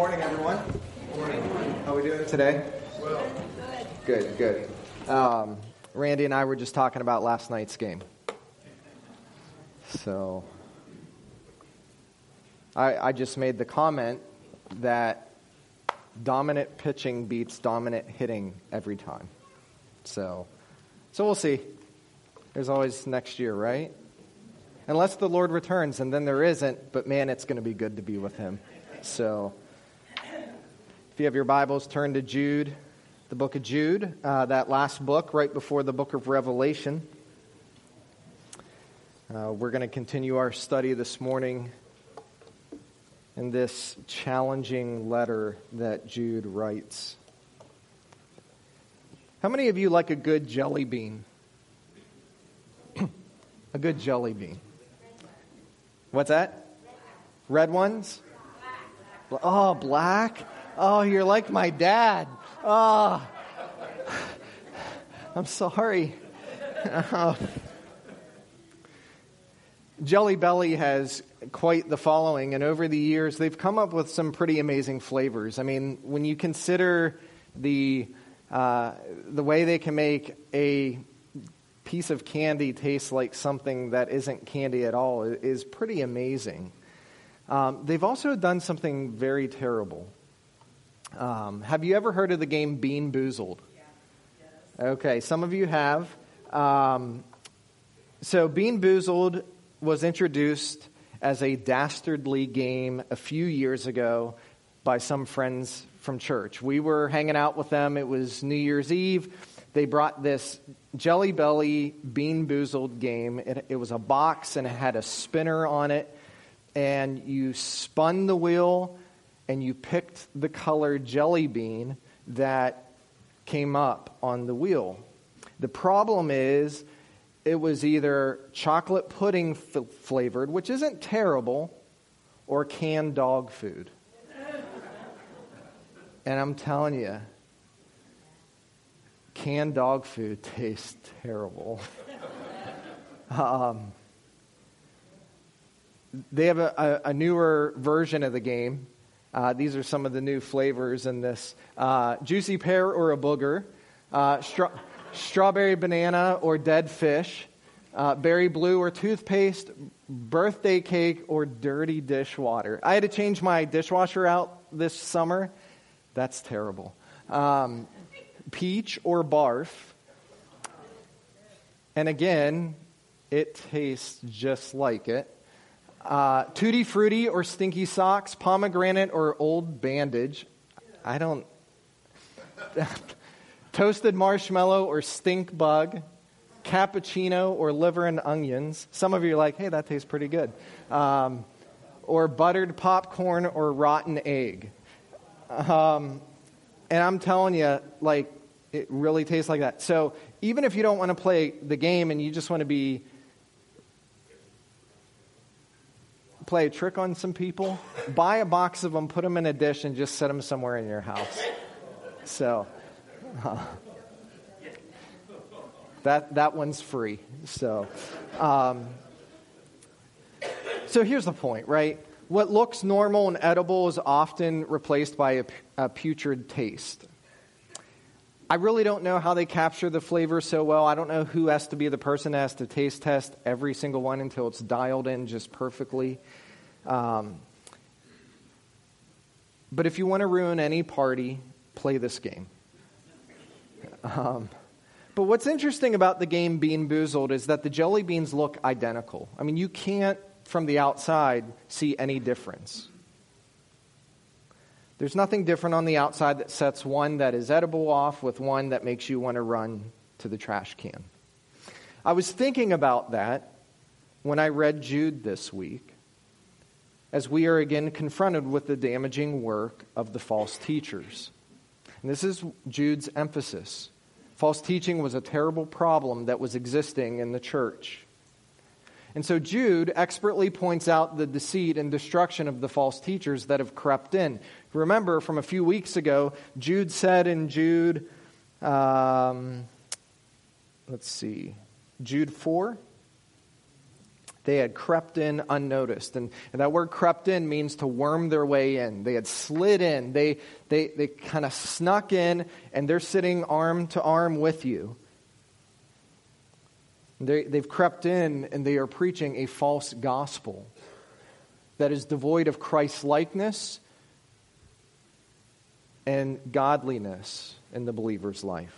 morning, everyone. Good Morning. How are we doing today? Well. Good, good. Um, Randy and I were just talking about last night's game. So, I, I just made the comment that dominant pitching beats dominant hitting every time. So, so we'll see. There's always next year, right? Unless the Lord returns, and then there isn't, but man, it's going to be good to be with him. So, you have your Bibles, turn to Jude, the book of Jude, uh, that last book right before the book of Revelation. Uh, we're going to continue our study this morning in this challenging letter that Jude writes. How many of you like a good jelly bean? a good jelly bean. What's that? Red ones? Oh, black? Oh, you're like my dad. Oh, I'm sorry. Jelly Belly has quite the following, and over the years, they've come up with some pretty amazing flavors. I mean, when you consider the uh, the way they can make a piece of candy taste like something that isn't candy at all is pretty amazing. Um, they've also done something very terrible. Um, have you ever heard of the game Bean Boozled? Yeah. Okay, some of you have. Um, so, Bean Boozled was introduced as a dastardly game a few years ago by some friends from church. We were hanging out with them. It was New Year's Eve. They brought this Jelly Belly Bean Boozled game. It, it was a box and it had a spinner on it and you spun the wheel and you picked the color jelly bean that came up on the wheel. The problem is it was either chocolate pudding f- flavored, which isn't terrible, or canned dog food. and I'm telling you, canned dog food tastes terrible. um, they have a, a, a, newer version of the game. Uh, these are some of the new flavors in this uh, juicy pear or a booger, uh, stra- strawberry banana or dead fish, uh, berry blue or toothpaste, birthday cake or dirty dishwater. I had to change my dishwasher out this summer. That's terrible. Um, peach or barf. And again, it tastes just like it. Uh, Tutti Frutti or Stinky Socks, Pomegranate or Old Bandage. I don't. Toasted Marshmallow or Stink Bug, Cappuccino or Liver and Onions. Some of you are like, hey, that tastes pretty good. Um, or Buttered Popcorn or Rotten Egg. Um, and I'm telling you, like, it really tastes like that. So even if you don't want to play the game and you just want to be play a trick on some people, buy a box of them, put them in a dish, and just set them somewhere in your house. So, uh, that, that one's free. So, um, so here's the point, right? What looks normal and edible is often replaced by a, a putrid taste. I really don't know how they capture the flavor so well. I don't know who has to be the person that has to taste test every single one until it's dialed in just perfectly. Um, but if you want to ruin any party, play this game. Um, but what's interesting about the game Bean Boozled is that the jelly beans look identical. I mean, you can't, from the outside, see any difference. There's nothing different on the outside that sets one that is edible off with one that makes you want to run to the trash can. I was thinking about that when I read Jude this week as we are again confronted with the damaging work of the false teachers. And this is Jude's emphasis. False teaching was a terrible problem that was existing in the church. And so Jude expertly points out the deceit and destruction of the false teachers that have crept in. Remember from a few weeks ago, Jude said in Jude, um, let's see, Jude 4, They had crept in unnoticed. And, and that word crept in means to worm their way in. They had slid in. They, they, they kind of snuck in, and they're sitting arm to arm with you. They, they've crept in, and they are preaching a false gospel that is devoid of Christ likeness and godliness in the believer's life.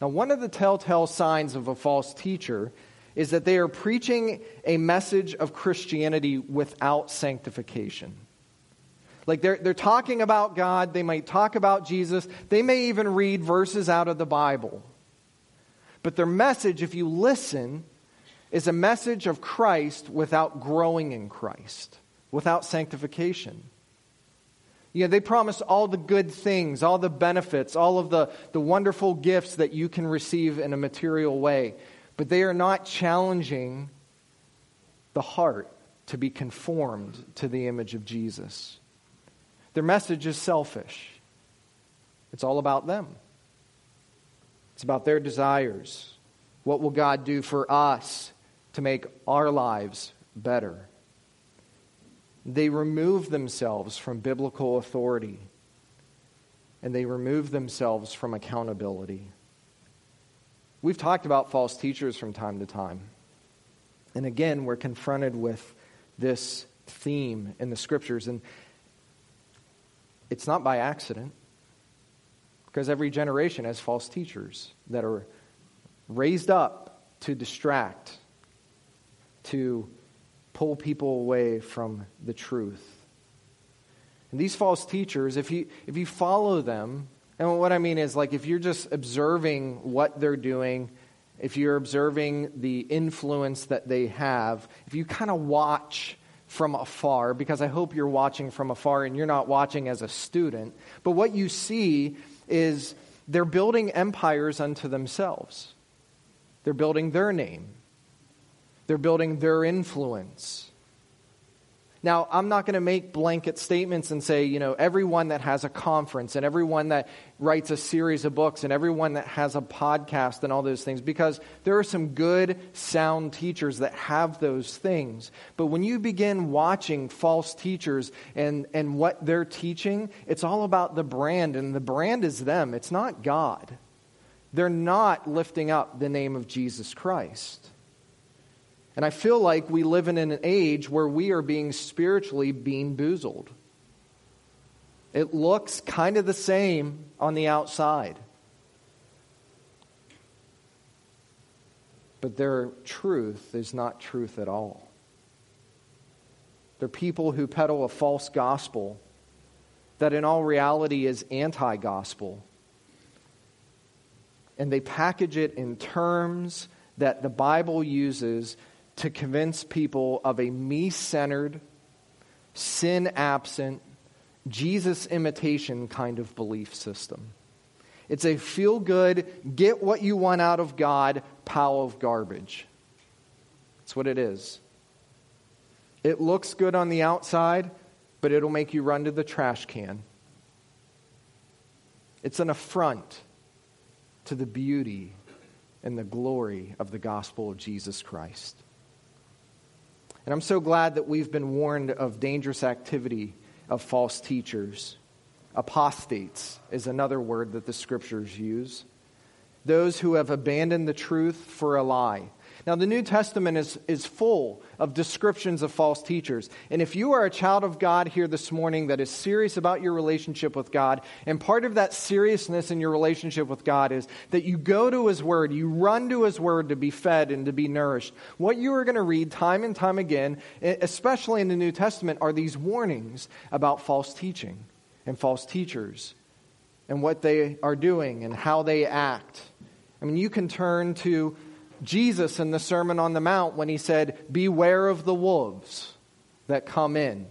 Now, one of the telltale signs of a false teacher is that they are preaching a message of Christianity without sanctification. Like they're, they're talking about God, they might talk about Jesus, they may even read verses out of the Bible. But their message, if you listen, is a message of Christ without growing in Christ, without sanctification. You know, they promise all the good things, all the benefits, all of the, the wonderful gifts that you can receive in a material way, but they are not challenging the heart to be conformed to the image of Jesus. Their message is selfish, it's all about them, it's about their desires. What will God do for us to make our lives better? They remove themselves from biblical authority and they remove themselves from accountability. We've talked about false teachers from time to time. And again, we're confronted with this theme in the scriptures. And it's not by accident, because every generation has false teachers that are raised up to distract, to pull people away from the truth. And these false teachers, if you, if you follow them, and what I mean is, like, if you're just observing what they're doing, if you're observing the influence that they have, if you kind of watch from afar, because I hope you're watching from afar and you're not watching as a student, but what you see is they're building empires unto themselves. They're building their name. They're building their influence. Now, I'm not going to make blanket statements and say, you know, everyone that has a conference and everyone that writes a series of books and everyone that has a podcast and all those things, because there are some good, sound teachers that have those things. But when you begin watching false teachers and, and what they're teaching, it's all about the brand, and the brand is them, it's not God. They're not lifting up the name of Jesus Christ. And I feel like we live in an age where we are being spiritually bean boozled. It looks kind of the same on the outside. But their truth is not truth at all. They're people who peddle a false gospel that in all reality is anti gospel. And they package it in terms that the Bible uses to convince people of a me centered, sin absent, Jesus imitation kind of belief system. It's a feel good, get what you want out of God pile of garbage. That's what it is. It looks good on the outside, but it'll make you run to the trash can. It's an affront to the beauty and the glory of the gospel of Jesus Christ. And I'm so glad that we've been warned of dangerous activity of false teachers. Apostates is another word that the scriptures use. Those who have abandoned the truth for a lie. Now, the New Testament is, is full of descriptions of false teachers. And if you are a child of God here this morning that is serious about your relationship with God, and part of that seriousness in your relationship with God is that you go to His Word, you run to His Word to be fed and to be nourished, what you are going to read time and time again, especially in the New Testament, are these warnings about false teaching and false teachers and what they are doing and how they act. I mean, you can turn to Jesus in the Sermon on the Mount when he said, Beware of the wolves that come in.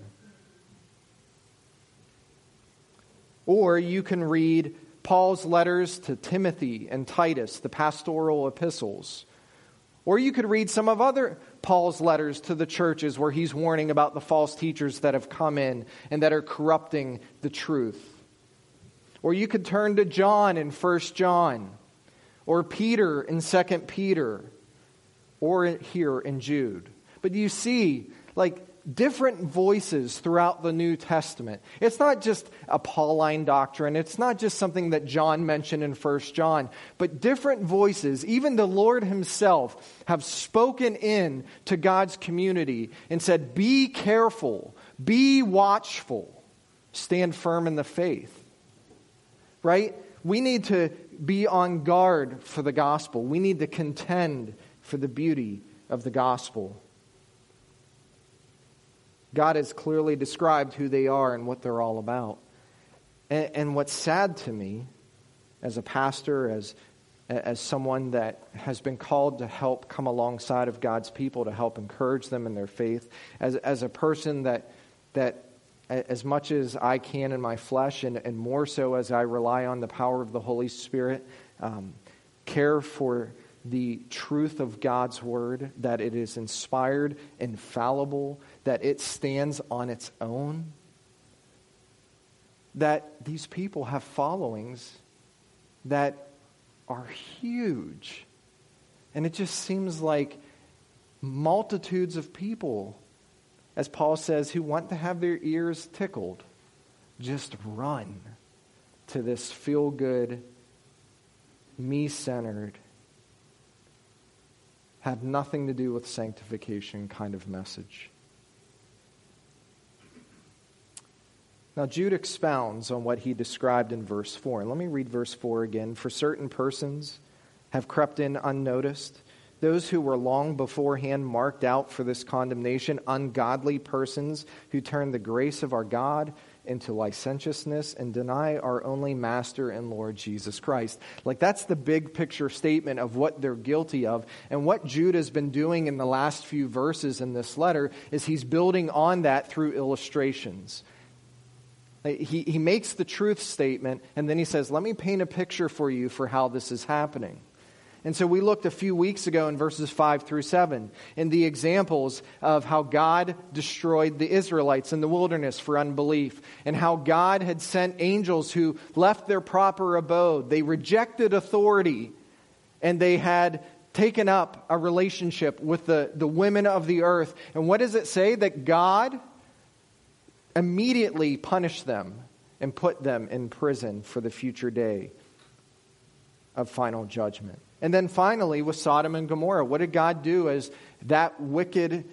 Or you can read Paul's letters to Timothy and Titus, the pastoral epistles. Or you could read some of other Paul's letters to the churches where he's warning about the false teachers that have come in and that are corrupting the truth. Or you could turn to John in 1 John or Peter in 2 Peter, or here in Jude. But you see, like, different voices throughout the New Testament. It's not just a Pauline doctrine, it's not just something that John mentioned in 1 John, but different voices, even the Lord Himself, have spoken in to God's community and said, Be careful, be watchful, stand firm in the faith. Right? We need to be on guard for the gospel. We need to contend for the beauty of the gospel. God has clearly described who they are and what they're all about. And, and what's sad to me as a pastor, as, as someone that has been called to help come alongside of God's people, to help encourage them in their faith, as, as a person that, that as much as I can in my flesh, and, and more so as I rely on the power of the Holy Spirit, um, care for the truth of God's word, that it is inspired, infallible, that it stands on its own, that these people have followings that are huge. And it just seems like multitudes of people, as Paul says, who want to have their ears tickled, just run to this feel good, me centered, have nothing to do with sanctification kind of message. Now, Jude expounds on what he described in verse 4. And let me read verse 4 again. For certain persons have crept in unnoticed, those who were long beforehand marked out for this condemnation, ungodly persons who turn the grace of our God into licentiousness and deny our only master and Lord Jesus Christ. Like that's the big picture statement of what they're guilty of. And what Jude has been doing in the last few verses in this letter is he's building on that through illustrations. He, he makes the truth statement, and then he says, Let me paint a picture for you for how this is happening. And so we looked a few weeks ago in verses 5 through 7 in the examples of how God destroyed the Israelites in the wilderness for unbelief, and how God had sent angels who left their proper abode. They rejected authority, and they had taken up a relationship with the, the women of the earth. And what does it say? That God immediately punished them and put them in prison for the future day of final judgment. And then finally, with Sodom and Gomorrah, what did God do as that wicked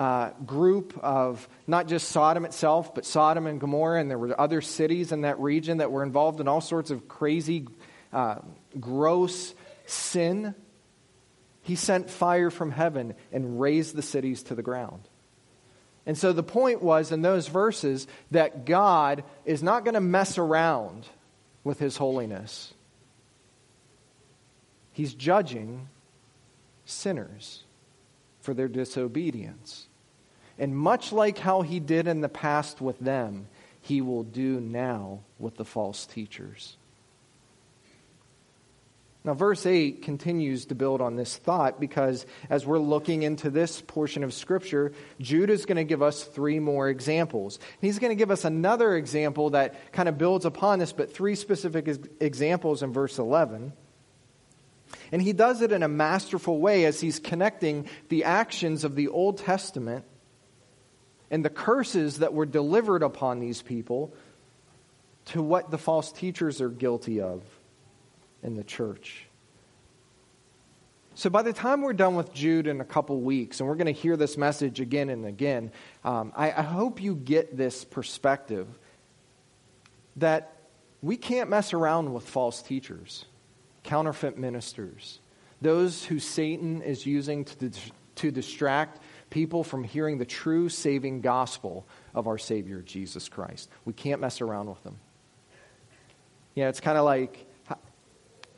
uh, group of not just Sodom itself, but Sodom and Gomorrah, and there were other cities in that region that were involved in all sorts of crazy, uh, gross sin? He sent fire from heaven and razed the cities to the ground. And so the point was in those verses that God is not going to mess around with his holiness. He's judging sinners for their disobedience. And much like how he did in the past with them, he will do now with the false teachers. Now, verse 8 continues to build on this thought because as we're looking into this portion of Scripture, Jude is going to give us three more examples. He's going to give us another example that kind of builds upon this, but three specific examples in verse 11. And he does it in a masterful way as he's connecting the actions of the Old Testament and the curses that were delivered upon these people to what the false teachers are guilty of in the church. So, by the time we're done with Jude in a couple weeks, and we're going to hear this message again and again, um, I, I hope you get this perspective that we can't mess around with false teachers, counterfeit ministers, those who Satan is using to, to distract people from hearing the true saving gospel of our Savior, Jesus Christ. We can't mess around with them. Yeah, it's kind of like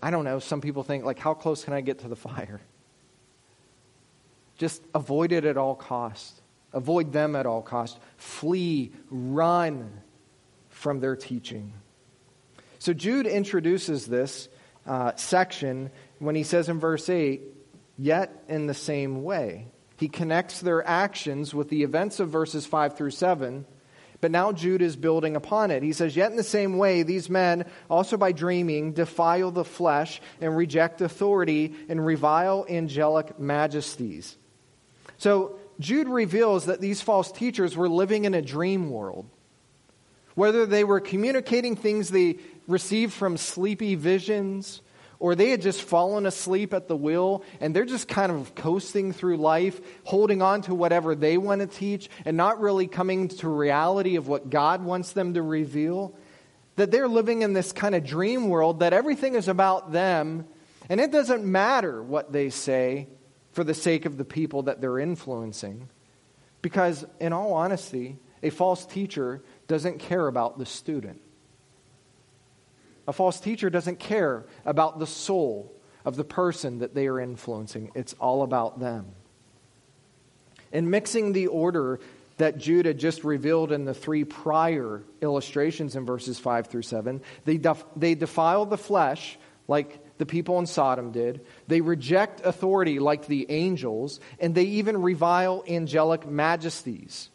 I don't know, some people think, like, how close can I get to the fire? Just avoid it at all costs. Avoid them at all costs. Flee, run from their teaching. So Jude introduces this uh, section when he says in verse 8, yet in the same way. He connects their actions with the events of verses 5 through 7 but now Jude is building upon it. He says, Yet in the same way, these men, also by dreaming, defile the flesh and reject authority and revile angelic majesties. So Jude reveals that these false teachers were living in a dream world. Whether they were communicating things they received from sleepy visions, or they had just fallen asleep at the wheel and they're just kind of coasting through life, holding on to whatever they want to teach and not really coming to reality of what God wants them to reveal. That they're living in this kind of dream world that everything is about them and it doesn't matter what they say for the sake of the people that they're influencing. Because, in all honesty, a false teacher doesn't care about the student. A false teacher doesn't care about the soul of the person that they are influencing, it's all about them. In mixing the order that Jude had just revealed in the three prior illustrations in verses 5 through 7, they, def- they defile the flesh like the people in Sodom did. They reject authority like the angels, and they even revile angelic majesties.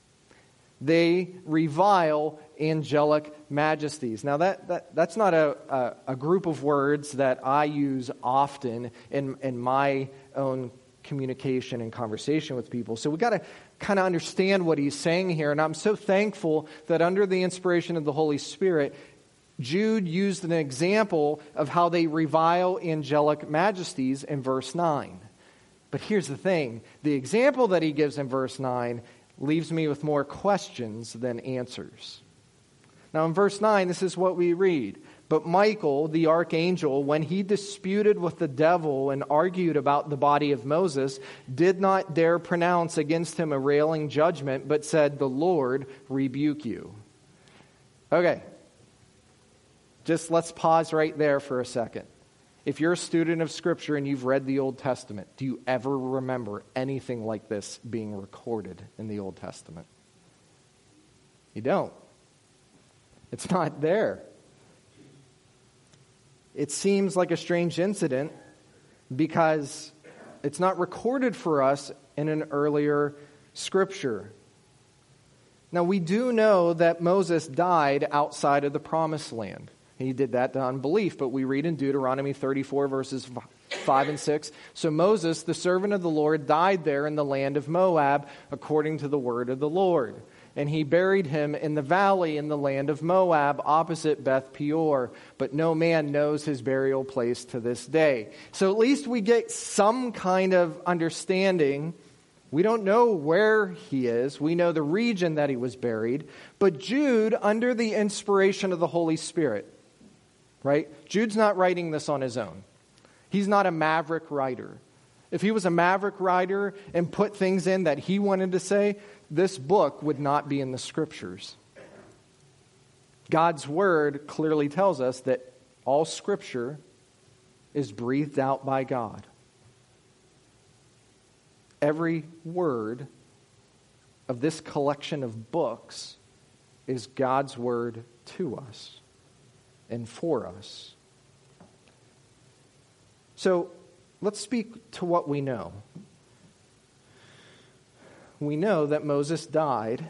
They revile angelic majesties. Now, that, that, that's not a, a, a group of words that I use often in, in my own communication and conversation with people. So we've got to kind of understand what he's saying here. And I'm so thankful that under the inspiration of the Holy Spirit, Jude used an example of how they revile angelic majesties in verse 9. But here's the thing the example that he gives in verse 9 leaves me with more questions than answers. Now, in verse 9, this is what we read. But Michael, the archangel, when he disputed with the devil and argued about the body of Moses, did not dare pronounce against him a railing judgment, but said, The Lord rebuke you. Okay. Just let's pause right there for a second. If you're a student of Scripture and you've read the Old Testament, do you ever remember anything like this being recorded in the Old Testament? You don't. It's not there. It seems like a strange incident because it's not recorded for us in an earlier scripture. Now, we do know that Moses died outside of the promised land. He did that to unbelief, but we read in Deuteronomy 34, verses 5 and 6. So Moses, the servant of the Lord, died there in the land of Moab, according to the word of the Lord. And he buried him in the valley in the land of Moab, opposite Beth Peor. But no man knows his burial place to this day. So at least we get some kind of understanding. We don't know where he is. We know the region that he was buried. But Jude, under the inspiration of the Holy Spirit, right? Jude's not writing this on his own. He's not a maverick writer. If he was a maverick writer and put things in that he wanted to say, this book would not be in the scriptures. God's word clearly tells us that all scripture is breathed out by God. Every word of this collection of books is God's word to us and for us. So let's speak to what we know. We know that Moses died.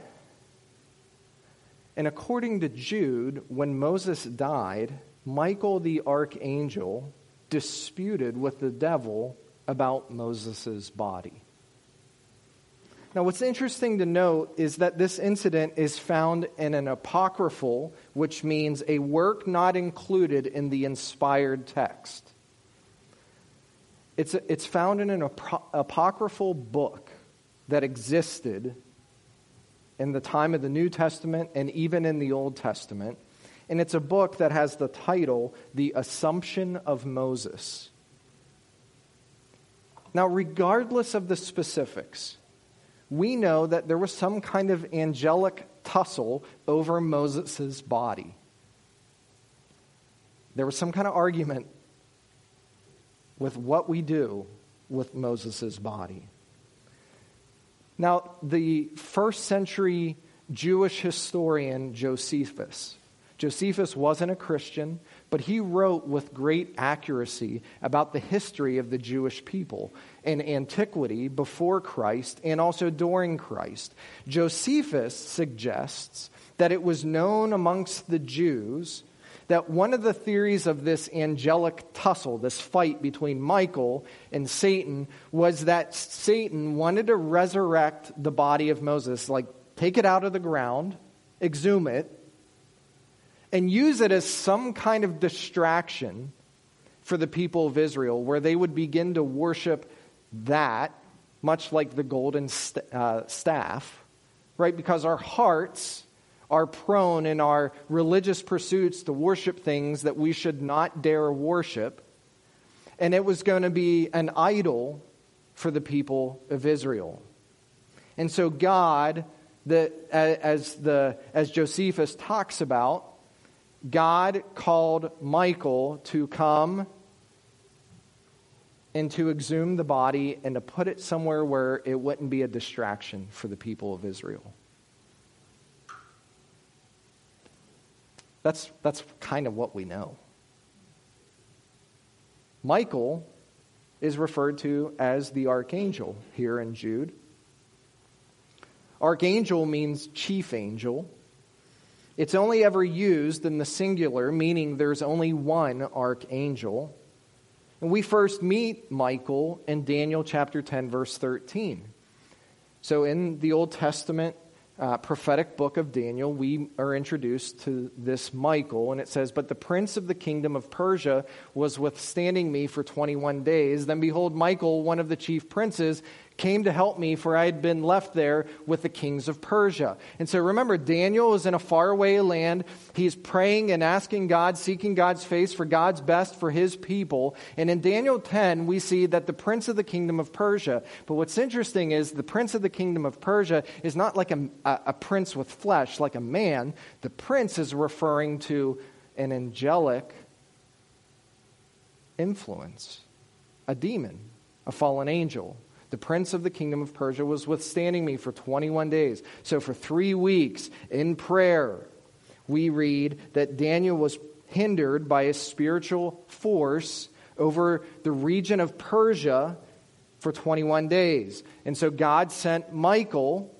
And according to Jude, when Moses died, Michael the archangel disputed with the devil about Moses' body. Now, what's interesting to note is that this incident is found in an apocryphal, which means a work not included in the inspired text. It's, it's found in an apocryphal book that existed in the time of the New Testament and even in the Old Testament. And it's a book that has the title, The Assumption of Moses. Now, regardless of the specifics, we know that there was some kind of angelic tussle over Moses' body. There was some kind of argument with what we do with Moses' body. Now, the first century Jewish historian Josephus, Josephus wasn't a Christian, but he wrote with great accuracy about the history of the Jewish people in antiquity before Christ and also during Christ. Josephus suggests that it was known amongst the Jews that one of the theories of this angelic tussle, this fight between Michael and Satan, was that Satan wanted to resurrect the body of Moses, like take it out of the ground, exhume it, and use it as some kind of distraction for the people of Israel, where they would begin to worship that, much like the golden st- uh, staff, right? Because our hearts are prone in our religious pursuits to worship things that we should not dare worship. And it was going to be an idol for the people of Israel. And so God, the, as, the, as Josephus talks about, God called Michael to come and to exhume the body and to put it somewhere where it wouldn't be a distraction for the people of Israel. That's, that's kind of what we know. Michael is referred to as the archangel here in Jude. Archangel means chief angel. It's only ever used in the singular, meaning there's only one archangel. And we first meet Michael in Daniel chapter 10, verse 13. So in the Old Testament, uh, prophetic book of Daniel, we are introduced to this Michael, and it says, But the prince of the kingdom of Persia was withstanding me for 21 days. Then behold, Michael, one of the chief princes, came to help me, for I had been left there with the kings of Persia. And so remember, Daniel is in a faraway land. He's praying and asking God, seeking God's face for God's best for his people. And in Daniel 10, we see that the prince of the kingdom of Persia, but what's interesting is the prince of the kingdom of Persia is not like a, a, a prince with flesh, like a man. The prince is referring to an angelic influence, a demon, a fallen angel the prince of the kingdom of Persia was withstanding me for 21 days. So, for three weeks in prayer, we read that Daniel was hindered by a spiritual force over the region of Persia for 21 days. And so, God sent Michael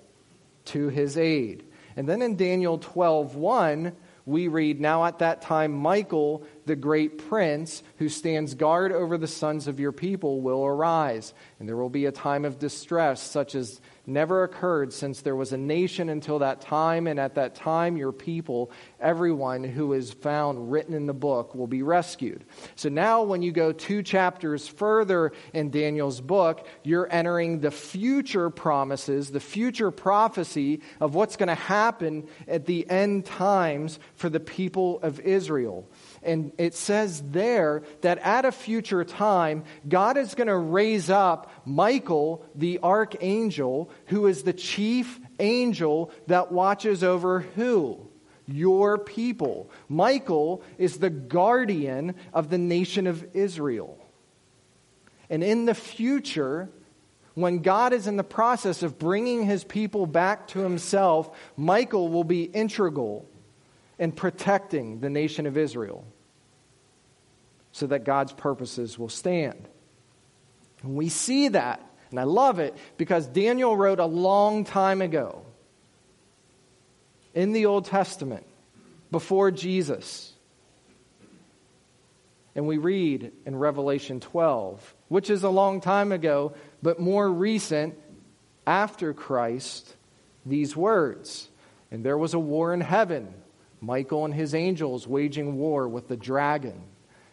to his aid. And then in Daniel 12 1, we read, Now at that time, Michael, the great prince, who stands guard over the sons of your people, will arise. And there will be a time of distress, such as never occurred since there was a nation until that time, and at that time your people, everyone who is found written in the book, will be rescued. So now, when you go two chapters further in Daniel's book, you're entering the future promises, the future prophecy of what's going to happen at the end times for the people of Israel. And it says there that at a future time, God is going to raise up Michael, the archangel, who is the chief angel that watches over who? Your people. Michael is the guardian of the nation of Israel. And in the future, when God is in the process of bringing his people back to himself, Michael will be integral in protecting the nation of Israel so that God's purposes will stand. And we see that, and I love it because Daniel wrote a long time ago in the Old Testament before Jesus. And we read in Revelation 12, which is a long time ago, but more recent after Christ, these words. And there was a war in heaven, Michael and his angels waging war with the dragon.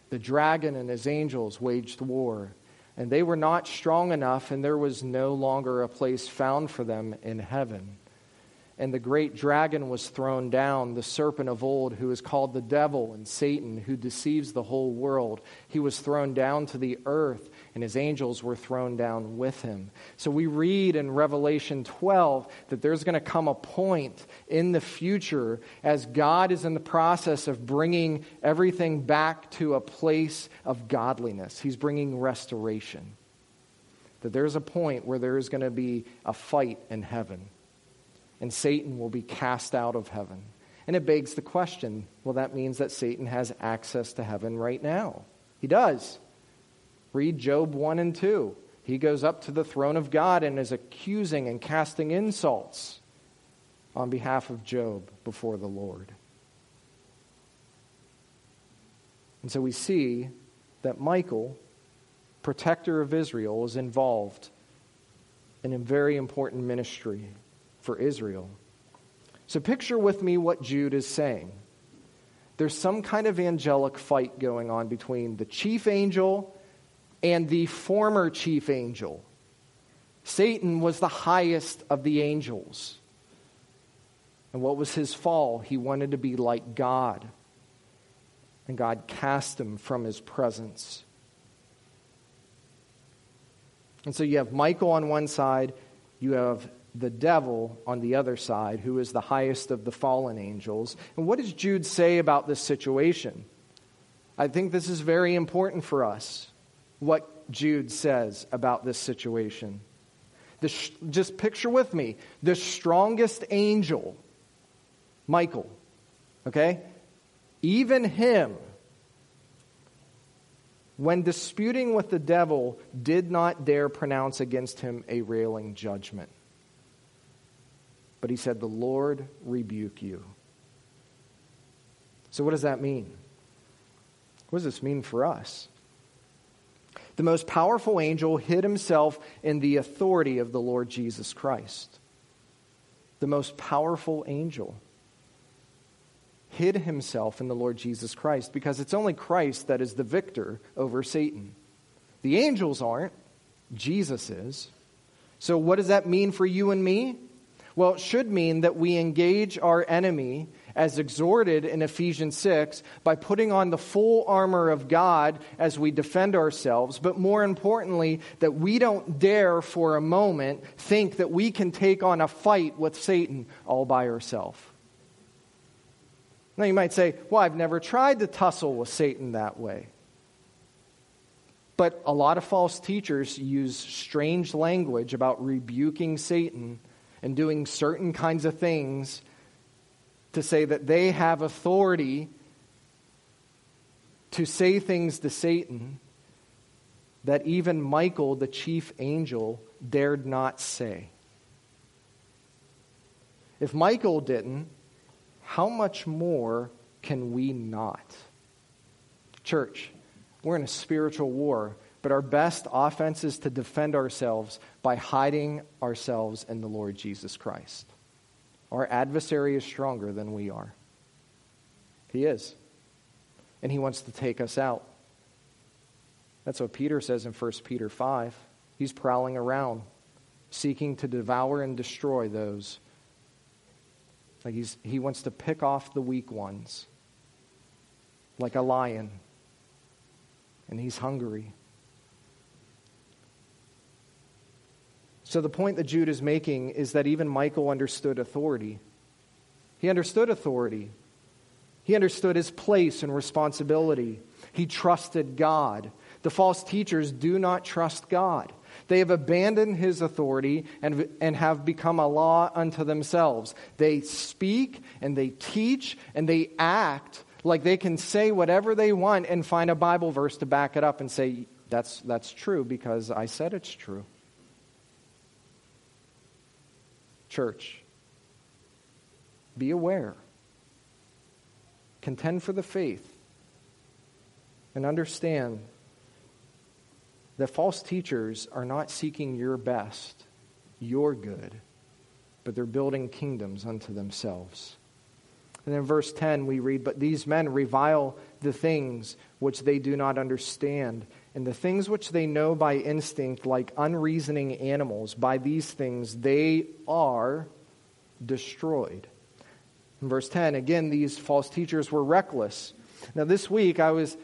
The dragon and his angels waged war, and they were not strong enough, and there was no longer a place found for them in heaven. And the great dragon was thrown down, the serpent of old, who is called the devil and Satan, who deceives the whole world. He was thrown down to the earth, and his angels were thrown down with him. So we read in Revelation 12 that there's going to come a point in the future as God is in the process of bringing everything back to a place of godliness. He's bringing restoration. That there's a point where there is going to be a fight in heaven and Satan will be cast out of heaven. And it begs the question well, that means that Satan has access to heaven right now. He does. Read Job 1 and 2. He goes up to the throne of God and is accusing and casting insults on behalf of Job before the Lord. And so we see that Michael, protector of Israel, is involved in a very important ministry for Israel. So picture with me what Jude is saying. There's some kind of angelic fight going on between the chief angel and the former chief angel. Satan was the highest of the angels. And what was his fall? He wanted to be like God. And God cast him from his presence. And so you have Michael on one side, you have the devil on the other side, who is the highest of the fallen angels. And what does Jude say about this situation? I think this is very important for us, what Jude says about this situation. Just picture with me the strongest angel, Michael, okay? Even him, when disputing with the devil, did not dare pronounce against him a railing judgment. But he said, The Lord rebuke you. So, what does that mean? What does this mean for us? The most powerful angel hid himself in the authority of the Lord Jesus Christ. The most powerful angel hid himself in the Lord Jesus Christ because it's only Christ that is the victor over Satan. The angels aren't, Jesus is. So, what does that mean for you and me? Well, it should mean that we engage our enemy as exhorted in Ephesians 6 by putting on the full armor of God as we defend ourselves, but more importantly, that we don't dare for a moment think that we can take on a fight with Satan all by ourselves. Now, you might say, Well, I've never tried to tussle with Satan that way. But a lot of false teachers use strange language about rebuking Satan and doing certain kinds of things to say that they have authority to say things to Satan that even Michael, the chief angel, dared not say. If Michael didn't, how much more can we not? Church, we're in a spiritual war but our best offense is to defend ourselves by hiding ourselves in the Lord Jesus Christ. Our adversary is stronger than we are. He is. And he wants to take us out. That's what Peter says in 1 Peter 5. He's prowling around, seeking to devour and destroy those. Like he's, he wants to pick off the weak ones, like a lion. And he's hungry. So, the point that Jude is making is that even Michael understood authority. He understood authority. He understood his place and responsibility. He trusted God. The false teachers do not trust God. They have abandoned his authority and, and have become a law unto themselves. They speak and they teach and they act like they can say whatever they want and find a Bible verse to back it up and say, that's, that's true because I said it's true. Church, be aware. Contend for the faith. And understand that false teachers are not seeking your best, your good, but they're building kingdoms unto themselves. And in verse 10, we read, But these men revile the things which they do not understand and the things which they know by instinct, like unreasoning animals, by these things they are destroyed. In verse 10, again, these false teachers were reckless. Now, this week I was,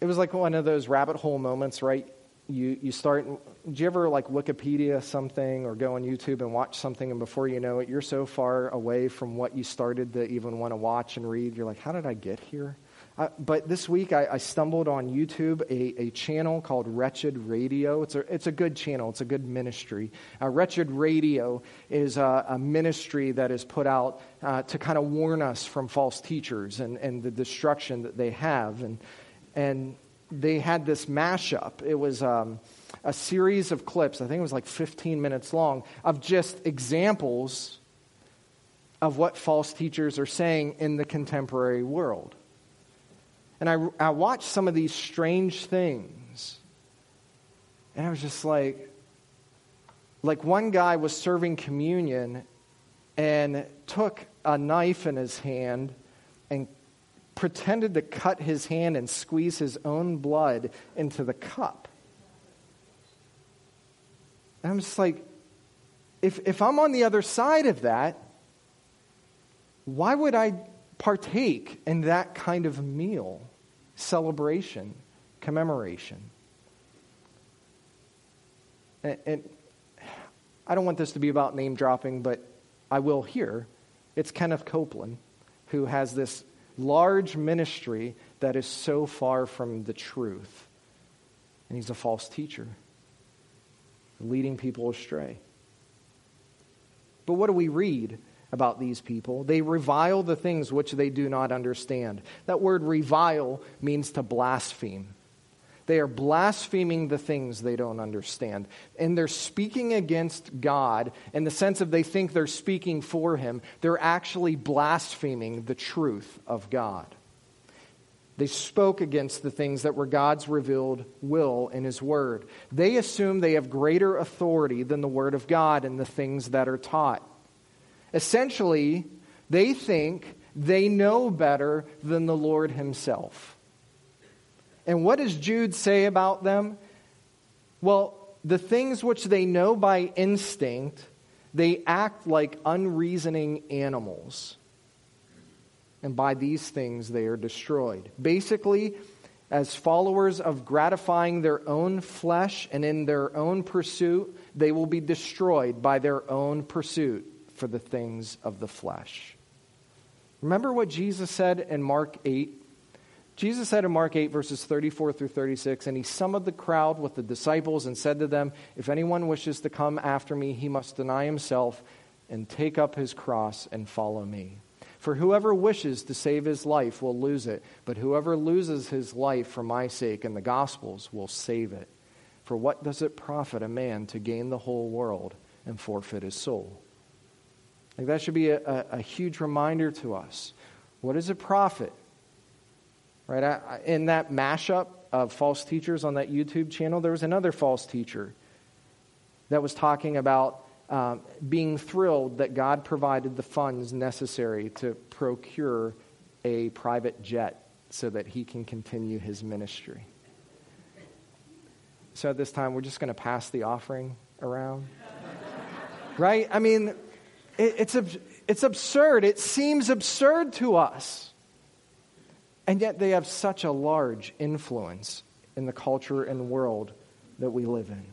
it was like one of those rabbit hole moments, right? You, you start, do you ever like Wikipedia something or go on YouTube and watch something, and before you know it, you're so far away from what you started to even want to watch and read? You're like, how did I get here? Uh, but this week I, I, stumbled on YouTube a, a channel called Wretched Radio. It's a, it's a good channel, it's a good ministry. Uh, Wretched Radio is a, a, ministry that is put out uh, to kind of warn us from false teachers and, and the destruction that they have. And, and they had this mashup. It was um, a series of clips, I think it was like 15 minutes long, of just examples of what false teachers are saying in the contemporary world. And I, I watched some of these strange things. And I was just like, like one guy was serving communion and took a knife in his hand and pretended to cut his hand and squeeze his own blood into the cup. And I'm just like, if, if I'm on the other side of that, why would I partake in that kind of meal, celebration, commemoration? And, and I don't want this to be about name dropping, but I will here. It's Kenneth Copeland who has this large ministry that is so far from the truth. And he's a false teacher, leading people astray. But what do we read about these people? They revile the things which they do not understand. That word revile means to blaspheme. They are blaspheming the things they don't understand. And they're speaking against God in the sense of they think they're speaking for Him. They're actually blaspheming the truth of God. They spoke against the things that were God's revealed will in His Word. They assume they have greater authority than the Word of God in the things that are taught. Essentially, they think they know better than the Lord Himself. And what does Jude say about them? Well, the things which they know by instinct, they act like unreasoning animals. And by these things they are destroyed. Basically, as followers of gratifying their own flesh and in their own pursuit, they will be destroyed by their own pursuit for the things of the flesh. Remember what Jesus said in Mark 8? Jesus said in Mark 8, verses 34 through 36, and he summoned the crowd with the disciples and said to them, If anyone wishes to come after me, he must deny himself and take up his cross and follow me. For whoever wishes to save his life will lose it, but whoever loses his life for my sake and the gospel's will save it. For what does it profit a man to gain the whole world and forfeit his soul? Like that should be a, a, a huge reminder to us. What does it profit? Right? in that mashup of false teachers on that YouTube channel, there was another false teacher that was talking about um, being thrilled that God provided the funds necessary to procure a private jet so that he can continue his ministry. So at this time, we're just going to pass the offering around. right? I mean, it, it's, it's absurd. It seems absurd to us. And yet they have such a large influence in the culture and world that we live in.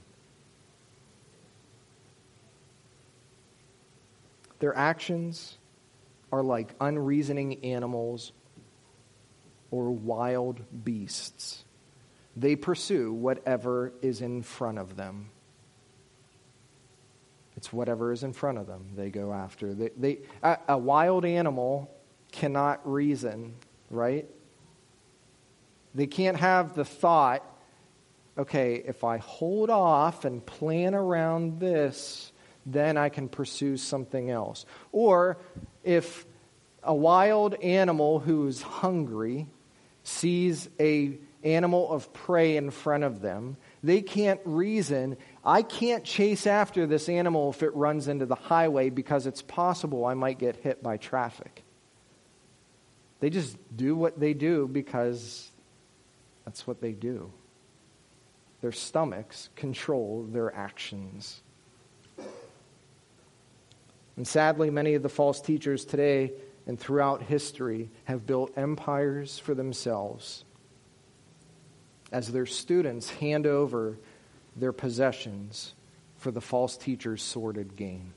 Their actions are like unreasoning animals or wild beasts. They pursue whatever is in front of them. It's whatever is in front of them they go after. They, they, a, a wild animal cannot reason, right? They can't have the thought, okay, if I hold off and plan around this, then I can pursue something else. Or if a wild animal who's hungry sees a animal of prey in front of them, they can't reason, I can't chase after this animal if it runs into the highway because it's possible I might get hit by traffic. They just do what they do because that's what they do. Their stomachs control their actions. And sadly, many of the false teachers today and throughout history have built empires for themselves as their students hand over their possessions for the false teacher's sordid gain.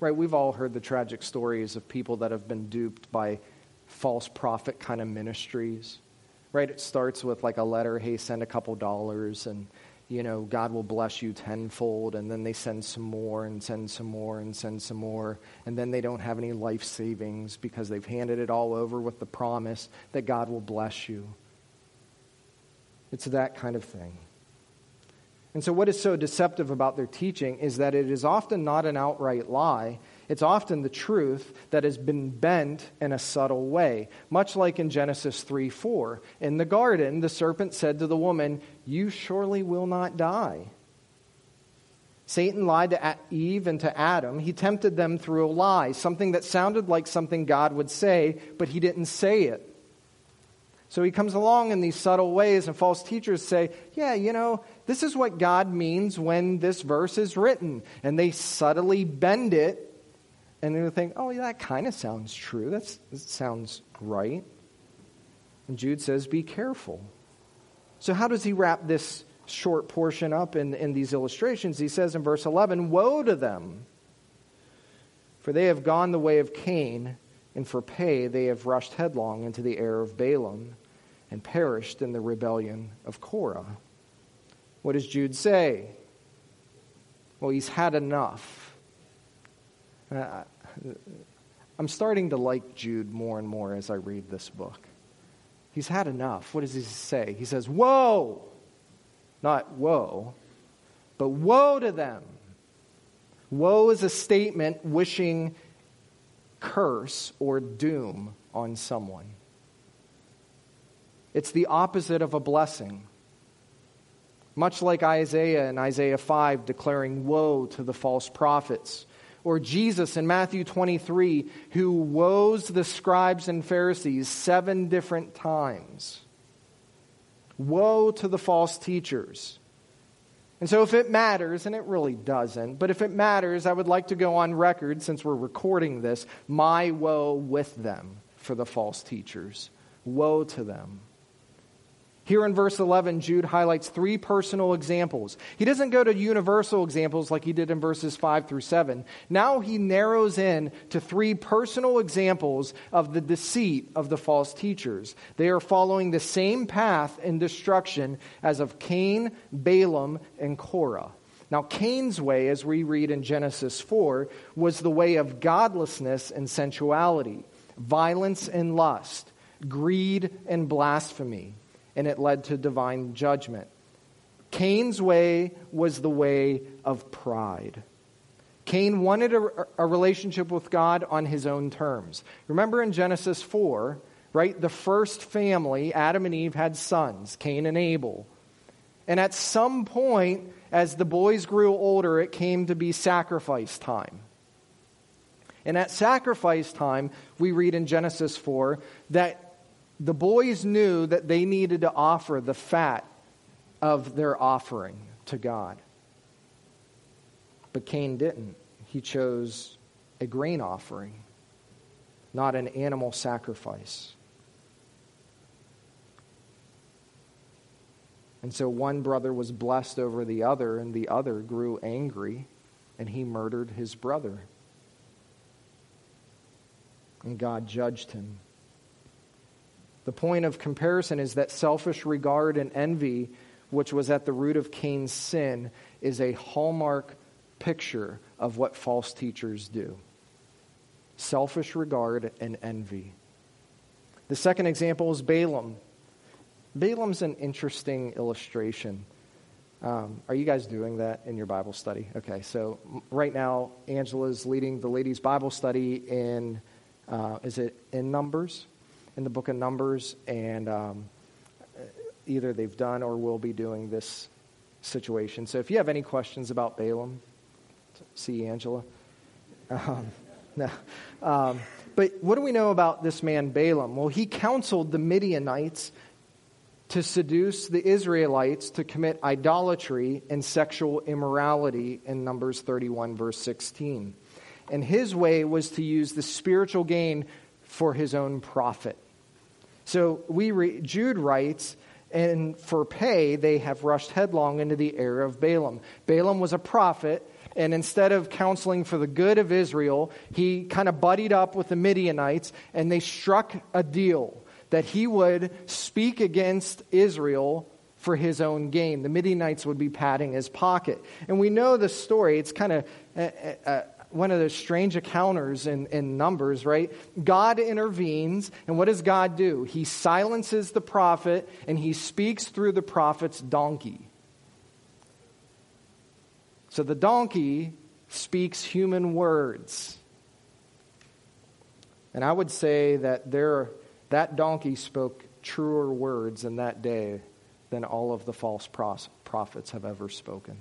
Right? We've all heard the tragic stories of people that have been duped by false prophet kind of ministries right? It starts with like a letter, hey, send a couple dollars, and, you know, God will bless you tenfold. And then they send some more and send some more and send some more. And then they don't have any life savings because they've handed it all over with the promise that God will bless you. It's that kind of thing. And so, what is so deceptive about their teaching is that it is often not an outright lie, It's often the truth that has been bent in a subtle way, much like in Genesis 3 4. In the garden, the serpent said to the woman, You surely will not die. Satan lied to Eve and to Adam. He tempted them through a lie, something that sounded like something God would say, but he didn't say it. So he comes along in these subtle ways, and false teachers say, Yeah, you know, this is what God means when this verse is written. And they subtly bend it, and they think, Oh, yeah, that kind of sounds true. That's, that sounds right. And Jude says, Be careful. So, how does he wrap this short portion up in, in these illustrations, he says in verse 11, Woe to them! For they have gone the way of Cain, and for pay they have rushed headlong into the error of Balaam and perished in the rebellion of Korah. What does Jude say? Well, he's had enough. Uh, I'm starting to like Jude more and more as I read this book. He's had enough. What does he say? He says, Whoa! Not woe, but woe to them. Woe is a statement wishing curse or doom on someone. It's the opposite of a blessing. Much like Isaiah in Isaiah 5 declaring woe to the false prophets, or Jesus in Matthew 23 who woes the scribes and Pharisees seven different times. Woe to the false teachers. And so, if it matters, and it really doesn't, but if it matters, I would like to go on record, since we're recording this, my woe with them for the false teachers. Woe to them. Here in verse 11, Jude highlights three personal examples. He doesn't go to universal examples like he did in verses 5 through 7. Now he narrows in to three personal examples of the deceit of the false teachers. They are following the same path in destruction as of Cain, Balaam, and Korah. Now, Cain's way, as we read in Genesis 4, was the way of godlessness and sensuality, violence and lust, greed and blasphemy and it led to divine judgment. Cain's way was the way of pride. Cain wanted a, a, relationship with God on his own terms. Remember in Genesis 4, right? The first family, Adam and Eve, had sons, Cain and Abel. And at some point, as the boys grew older, it came to be sacrifice time. And at sacrifice time, we read in Genesis 4 that the boys knew that they needed to offer the fat of their offering to God. But Cain didn't. He chose a grain offering, not an animal sacrifice. And so one brother was blessed over the other, and the other grew angry, and he murdered his brother. And God judged him. The point of comparison is that selfish regard and envy, which was at the root of Cain's sin, is a hallmark picture of what false teachers do. Selfish regard and envy. The second example is Balaam. Balaam's an interesting illustration. Um, are you guys doing that in your Bible study? Okay, so right now, Angela's leading the ladies' Bible study in, uh, is it in Numbers? In the book of Numbers, and um, either they've done or will be doing this situation. So if you have any questions about Balaam, see Angela. Um, no. Um, but what do we know about this man Balaam? Well, he counseled the Midianites to seduce the Israelites to commit idolatry and sexual immorality in Numbers 31, verse 16. And his way was to use the spiritual gain for his own profit. So we re- Jude writes, and for pay they have rushed headlong into the error of Balaam. Balaam was a prophet, and instead of counseling for the good of Israel, he kind of buddied up with the Midianites, and they struck a deal that he would speak against Israel for his own gain. The Midianites would be padding his pocket. And we know the story. It's kind of. Uh, uh, one of those strange encounters in, in Numbers, right? God intervenes, and what does God do? He silences the prophet and he speaks through the prophet's donkey. So the donkey speaks human words. And I would say that there, that donkey spoke truer words in that day than all of the false prophets have ever spoken.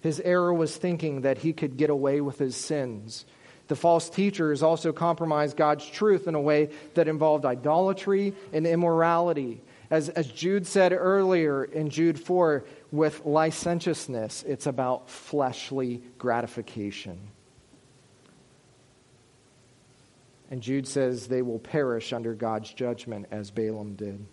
His error was thinking that he could get away with his sins. The false teachers also compromised God's truth in a way that involved idolatry and immorality. As, as Jude said earlier in Jude 4, with licentiousness, it's about fleshly gratification. And Jude says they will perish under God's judgment as Balaam did.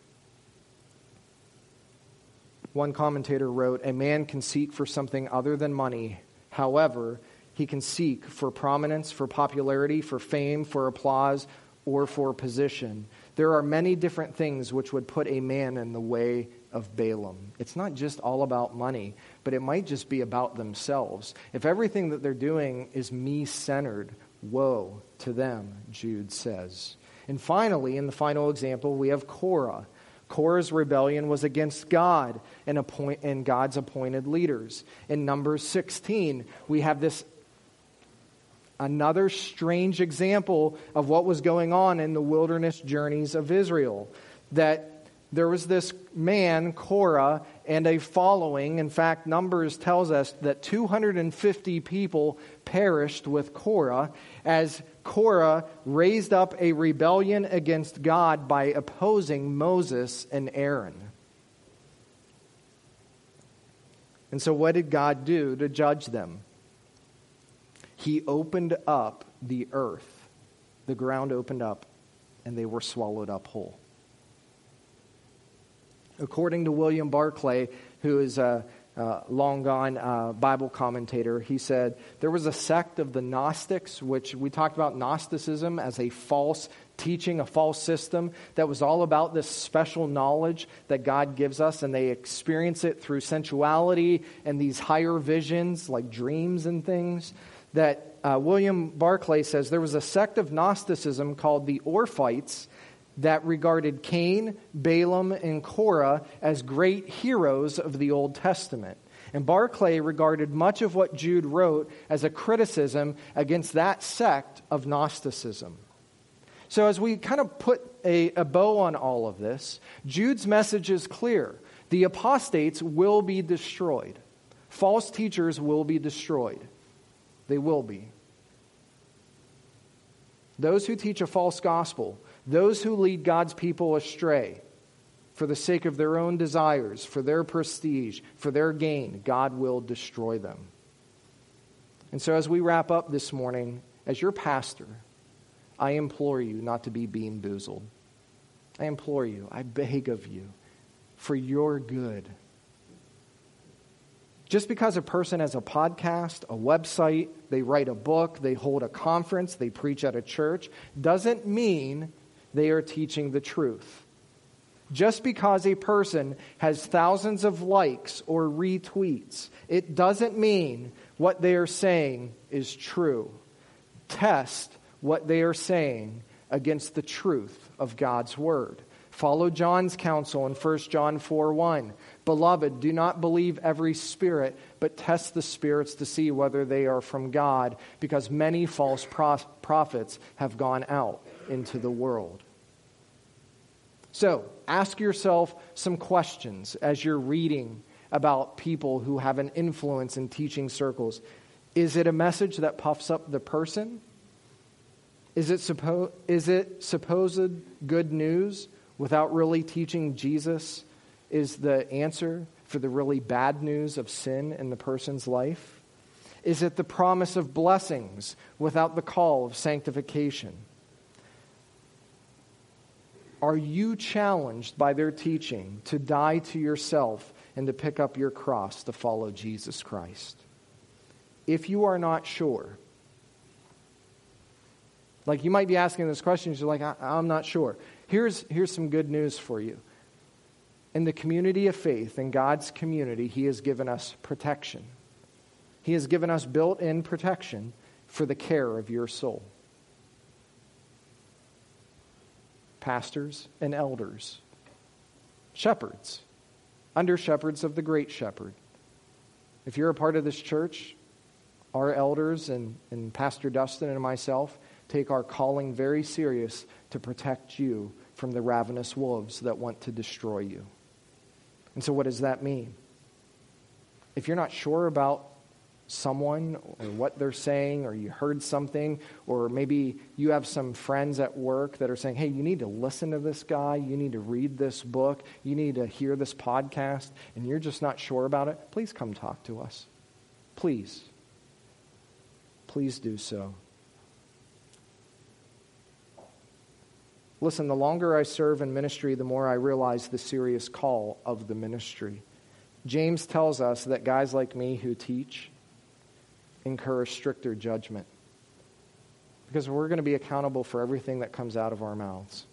One commentator wrote A man can seek for something other than money. However, he can seek for prominence, for popularity, for fame, for applause, or for position. There are many different things which would put a man in the way of Balaam. It's not just all about money, but it might just be about themselves. If everything that they're doing is me centered, woe to them, Jude says. And finally, in the final example, we have Korah. Korah's rebellion was against God and, appoint, and God's appointed leaders. In Numbers 16, we have this another strange example of what was going on in the wilderness journeys of Israel. That there was this man, Korah, and a following. In fact, Numbers tells us that 250 people perished with Korah as Korah raised up a rebellion against God by opposing Moses and Aaron. And so, what did God do to judge them? He opened up the earth, the ground opened up, and they were swallowed up whole. According to William Barclay, who is a uh, long gone uh, Bible commentator, he said there was a sect of the Gnostics, which we talked about Gnosticism as a false teaching, a false system that was all about this special knowledge that God gives us, and they experience it through sensuality and these higher visions like dreams and things. That uh, William Barclay says there was a sect of Gnosticism called the Ophites that regarded Cain, Balaam, and Korah as great heroes of the Old Testament. And Barclay regarded much of what Jude wrote as a criticism against that sect of Gnosticism. So, as we kind of put a, a, bow on all of this, Jude's message is clear. The apostates will be destroyed, false teachers will be destroyed. They will be. Those who teach a false gospel those who lead God's people astray for the sake of their own desires, for their prestige, for their gain, God will destroy them. And so, as we wrap up this morning, as your pastor, I implore you not to be bean boozled. I implore you, I beg of you, for your good. Just because a person has a podcast, a website, they write a book, they hold a conference, they preach at a church, doesn't mean they are teaching the truth. Just because a person has thousands of likes or retweets, it doesn't mean what they are saying is true. Test what they are saying against the truth of God's word. Follow John's counsel in 1 John 4 1. Beloved, do not believe every spirit, but test the spirits to see whether they are from God, because many false prophets have gone out into the world. So, ask yourself some questions as you're reading about people who have an influence in teaching circles. Is it a message that puffs up the person? Is it, suppo- is it supposed good news without really teaching Jesus is the answer for the really bad news of sin in the person's life? Is it the promise of blessings without the call of sanctification? Are you challenged by their teaching to die to yourself and to pick up your cross to follow Jesus Christ? If you are not sure, like you might be asking this question, you're like, I'm not sure. Here's, here's some good news for you. In the community of faith, in God's community, He has given us protection. He has given us built in protection for the care of your soul. Pastors and elders, shepherds, under shepherds of the great shepherd. If you're a part of this church, our elders and, and Pastor Dustin and myself take our calling very serious to protect you from the ravenous wolves that want to destroy you. And so, what does that mean? If you're not sure about someone or what they're saying, or you heard something, or maybe you have some friends at work that are saying, hey, you need to listen to this guy, you need to read this book, you need to hear this podcast, and you're just not sure about it, please come talk to us. Please. Please do so. Listen, the longer I serve in ministry, the more I realize the serious call of the ministry. James tells us that guys like me who teach, incur stricter judgment because we're going to be accountable for everything that comes out of our mouths.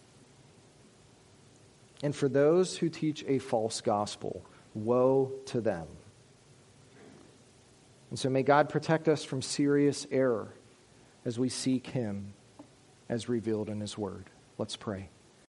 And for those who teach a false gospel, woe to them. And so may God protect us from serious error as we seek Him as revealed in His Word. Let's pray.